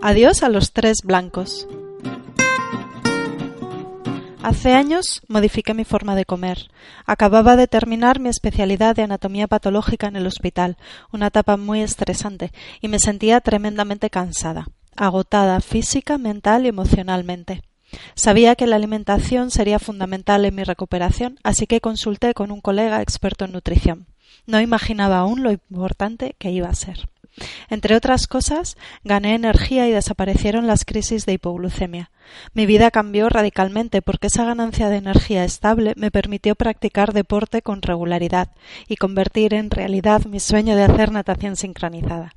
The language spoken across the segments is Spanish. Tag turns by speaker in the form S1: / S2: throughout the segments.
S1: Adiós a los tres blancos. Hace años modifiqué mi forma de comer. Acababa de terminar mi especialidad de anatomía patológica en el hospital, una etapa muy estresante, y me sentía tremendamente cansada, agotada física, mental y emocionalmente. Sabía que la alimentación sería fundamental en mi recuperación, así que consulté con un colega experto en nutrición. No imaginaba aún lo importante que iba a ser. Entre otras cosas, gané energía y desaparecieron las crisis de hipoglucemia. Mi vida cambió radicalmente porque esa ganancia de energía estable me permitió practicar deporte con regularidad y convertir en realidad mi sueño de hacer natación sincronizada.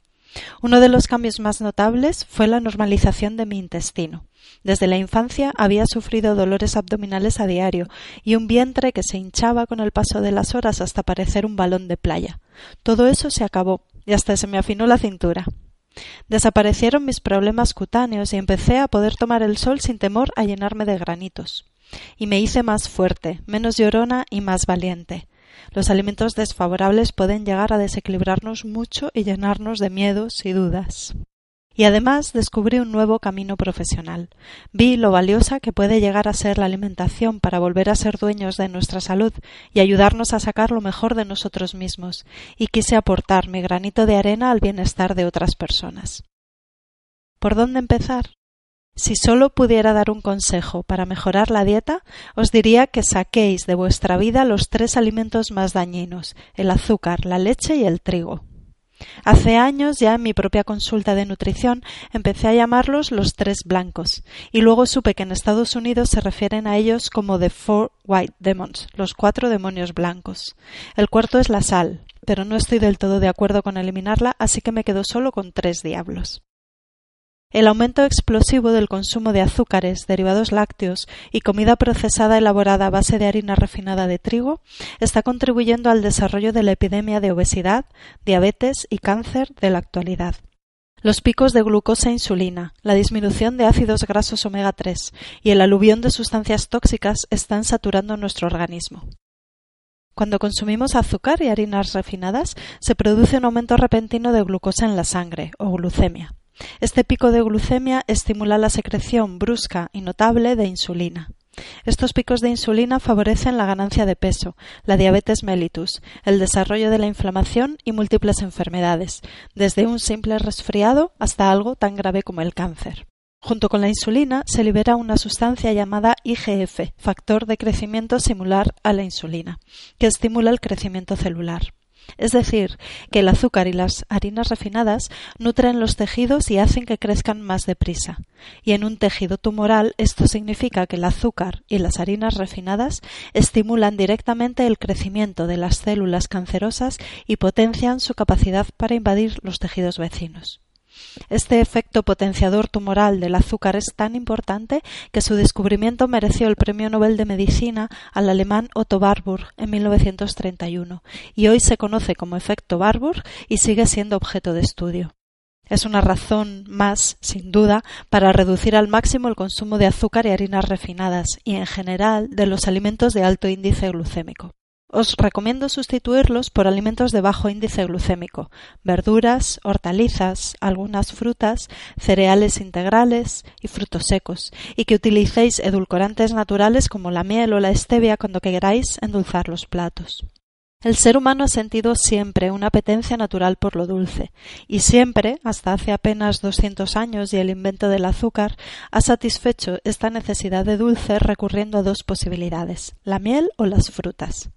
S1: Uno de los cambios más notables fue la normalización de mi intestino. Desde la infancia había sufrido dolores abdominales a diario y un vientre que se hinchaba con el paso de las horas hasta parecer un balón de playa. Todo eso se acabó y hasta se me afinó la cintura. Desaparecieron mis problemas cutáneos y empecé a poder tomar el sol sin temor a llenarme de granitos. Y me hice más fuerte, menos llorona y más valiente. Los alimentos desfavorables pueden llegar a desequilibrarnos mucho y llenarnos de miedos y dudas. Y además descubrí un nuevo camino profesional. Vi lo valiosa que puede llegar a ser la alimentación para volver a ser dueños de nuestra salud y ayudarnos a sacar lo mejor de nosotros mismos, y quise aportar mi granito de arena al bienestar de otras personas. ¿Por dónde empezar? Si solo pudiera dar un consejo para mejorar la dieta, os diría que saquéis de vuestra vida los tres alimentos más dañinos el azúcar, la leche y el trigo. Hace años, ya en mi propia consulta de nutrición, empecé a llamarlos los tres blancos, y luego supe que en Estados Unidos se refieren a ellos como the four white demons, los cuatro demonios blancos. El cuarto es la sal, pero no estoy del todo de acuerdo con eliminarla, así que me quedo solo con tres diablos. El aumento explosivo del consumo de azúcares, derivados lácteos y comida procesada elaborada a base de harina refinada de trigo está contribuyendo al desarrollo de la epidemia de obesidad, diabetes y cáncer de la actualidad. Los picos de glucosa e insulina, la disminución de ácidos grasos omega 3 y el aluvión de sustancias tóxicas están saturando nuestro organismo. Cuando consumimos azúcar y harinas refinadas, se produce un aumento repentino de glucosa en la sangre, o glucemia. Este pico de glucemia estimula la secreción brusca y notable de insulina. Estos picos de insulina favorecen la ganancia de peso, la diabetes mellitus, el desarrollo de la inflamación y múltiples enfermedades, desde un simple resfriado hasta algo tan grave como el cáncer. Junto con la insulina se libera una sustancia llamada IGF, factor de crecimiento similar a la insulina, que estimula el crecimiento celular. Es decir, que el azúcar y las harinas refinadas nutren los tejidos y hacen que crezcan más deprisa. Y en un tejido tumoral esto significa que el azúcar y las harinas refinadas estimulan directamente el crecimiento de las células cancerosas y potencian su capacidad para invadir los tejidos vecinos. Este efecto potenciador tumoral del azúcar es tan importante que su descubrimiento mereció el Premio Nobel de Medicina al alemán Otto Warburg en 1931 y hoy se conoce como efecto Warburg y sigue siendo objeto de estudio. Es una razón más, sin duda, para reducir al máximo el consumo de azúcar y harinas refinadas y, en general, de los alimentos de alto índice glucémico. Os recomiendo sustituirlos por alimentos de bajo índice glucémico, verduras, hortalizas, algunas frutas, cereales integrales y frutos secos, y que utilicéis edulcorantes naturales como la miel o la stevia cuando queráis endulzar los platos. El ser humano ha sentido siempre una apetencia natural por lo dulce, y siempre, hasta hace apenas doscientos años y el invento del azúcar, ha satisfecho esta necesidad de dulce recurriendo a dos posibilidades, la miel o las frutas.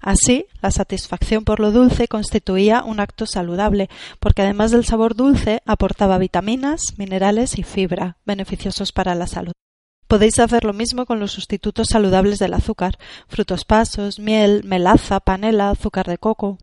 S1: Así, la satisfacción por lo dulce constituía un acto saludable, porque además del sabor dulce aportaba vitaminas, minerales y fibra, beneficiosos para la salud. Podéis hacer lo mismo con los sustitutos saludables del azúcar, frutos pasos, miel, melaza, panela, azúcar de coco.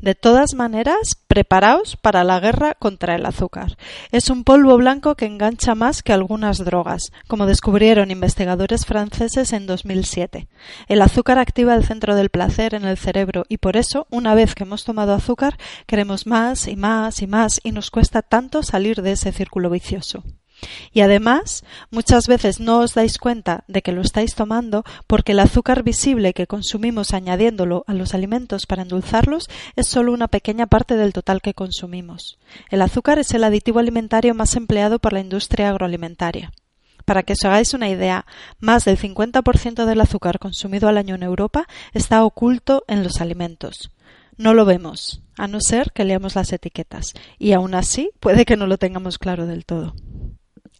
S1: De todas maneras, preparaos para la guerra contra el azúcar. Es un polvo blanco que engancha más que algunas drogas, como descubrieron investigadores franceses en 2007. El azúcar activa el centro del placer en el cerebro y por eso, una vez que hemos tomado azúcar, queremos más y más y más y nos cuesta tanto salir de ese círculo vicioso. Y además, muchas veces no os dais cuenta de que lo estáis tomando porque el azúcar visible que consumimos añadiéndolo a los alimentos para endulzarlos es solo una pequeña parte del total que consumimos. El azúcar es el aditivo alimentario más empleado por la industria agroalimentaria. Para que os hagáis una idea, más del 50% del azúcar consumido al año en Europa está oculto en los alimentos. No lo vemos, a no ser que leamos las etiquetas, y aún así puede que no lo tengamos claro del todo.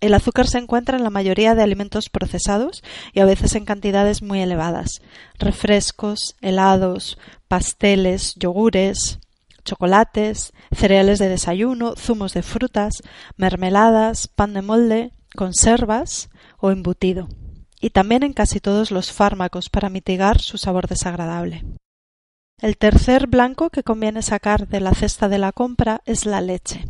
S1: El azúcar se encuentra en la mayoría de alimentos procesados y a veces en cantidades muy elevadas. Refrescos, helados, pasteles, yogures, chocolates, cereales de desayuno, zumos de frutas, mermeladas, pan de molde, conservas o embutido. Y también en casi todos los fármacos para mitigar su sabor desagradable. El tercer blanco que conviene sacar de la cesta de la compra es la leche.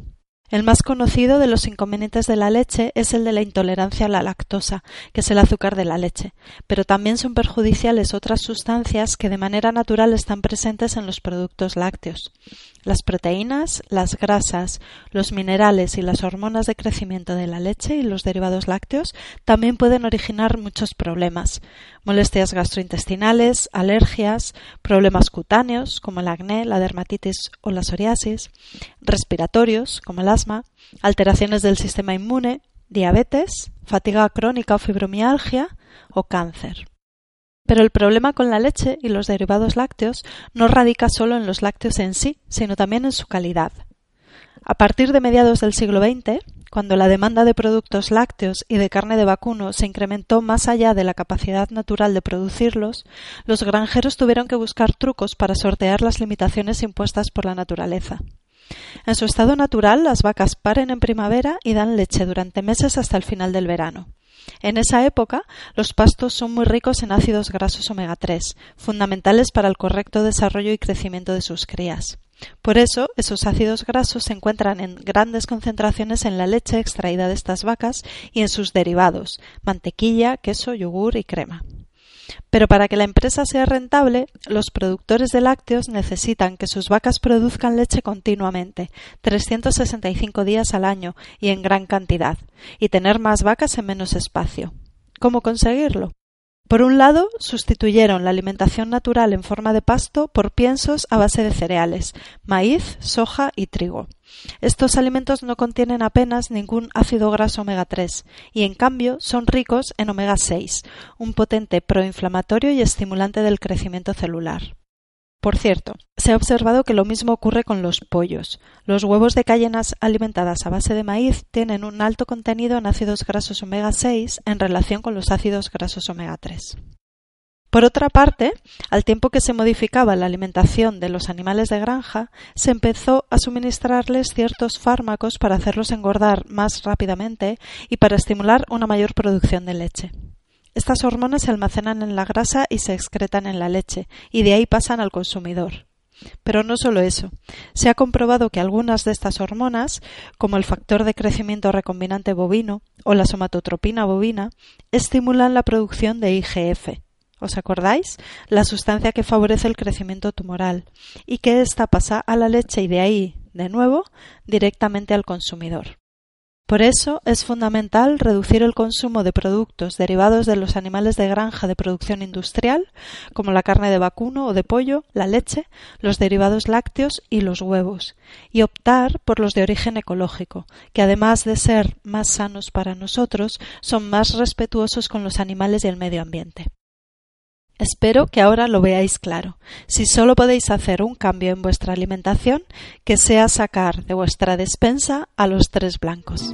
S1: El más conocido de los inconvenientes de la leche es el de la intolerancia a la lactosa, que es el azúcar de la leche, pero también son perjudiciales otras sustancias que de manera natural están presentes en los productos lácteos. Las proteínas, las grasas, los minerales y las hormonas de crecimiento de la leche y los derivados lácteos también pueden originar muchos problemas, molestias gastrointestinales, alergias, problemas cutáneos como el acné, la dermatitis o la psoriasis, respiratorios como el asma, alteraciones del sistema inmune, diabetes, fatiga crónica o fibromialgia o cáncer. Pero el problema con la leche y los derivados lácteos no radica solo en los lácteos en sí, sino también en su calidad. A partir de mediados del siglo XX, cuando la demanda de productos lácteos y de carne de vacuno se incrementó más allá de la capacidad natural de producirlos, los granjeros tuvieron que buscar trucos para sortear las limitaciones impuestas por la naturaleza. En su estado natural, las vacas paren en primavera y dan leche durante meses hasta el final del verano. En esa época, los pastos son muy ricos en ácidos grasos omega 3, fundamentales para el correcto desarrollo y crecimiento de sus crías. Por eso, esos ácidos grasos se encuentran en grandes concentraciones en la leche extraída de estas vacas y en sus derivados, mantequilla, queso, yogur y crema. Pero para que la empresa sea rentable, los productores de lácteos necesitan que sus vacas produzcan leche continuamente, 365 días al año y en gran cantidad, y tener más vacas en menos espacio. ¿Cómo conseguirlo? Por un lado, sustituyeron la alimentación natural en forma de pasto por piensos a base de cereales, maíz, soja y trigo. Estos alimentos no contienen apenas ningún ácido graso omega 3 y en cambio son ricos en omega 6, un potente proinflamatorio y estimulante del crecimiento celular. Por cierto, se ha observado que lo mismo ocurre con los pollos. Los huevos de cayenas alimentadas a base de maíz tienen un alto contenido en ácidos grasos omega 6 en relación con los ácidos grasos omega 3. Por otra parte, al tiempo que se modificaba la alimentación de los animales de granja, se empezó a suministrarles ciertos fármacos para hacerlos engordar más rápidamente y para estimular una mayor producción de leche. Estas hormonas se almacenan en la grasa y se excretan en la leche, y de ahí pasan al consumidor. Pero no solo eso. Se ha comprobado que algunas de estas hormonas, como el factor de crecimiento recombinante bovino o la somatotropina bovina, estimulan la producción de IGF. ¿Os acordáis? La sustancia que favorece el crecimiento tumoral y que ésta pasa a la leche y de ahí, de nuevo, directamente al consumidor. Por eso es fundamental reducir el consumo de productos derivados de los animales de granja de producción industrial, como la carne de vacuno o de pollo, la leche, los derivados lácteos y los huevos, y optar por los de origen ecológico, que además de ser más sanos para nosotros, son más respetuosos con los animales y el medio ambiente. Espero que ahora lo veáis claro. Si solo podéis hacer un cambio en vuestra alimentación, que sea sacar de vuestra despensa a los tres blancos.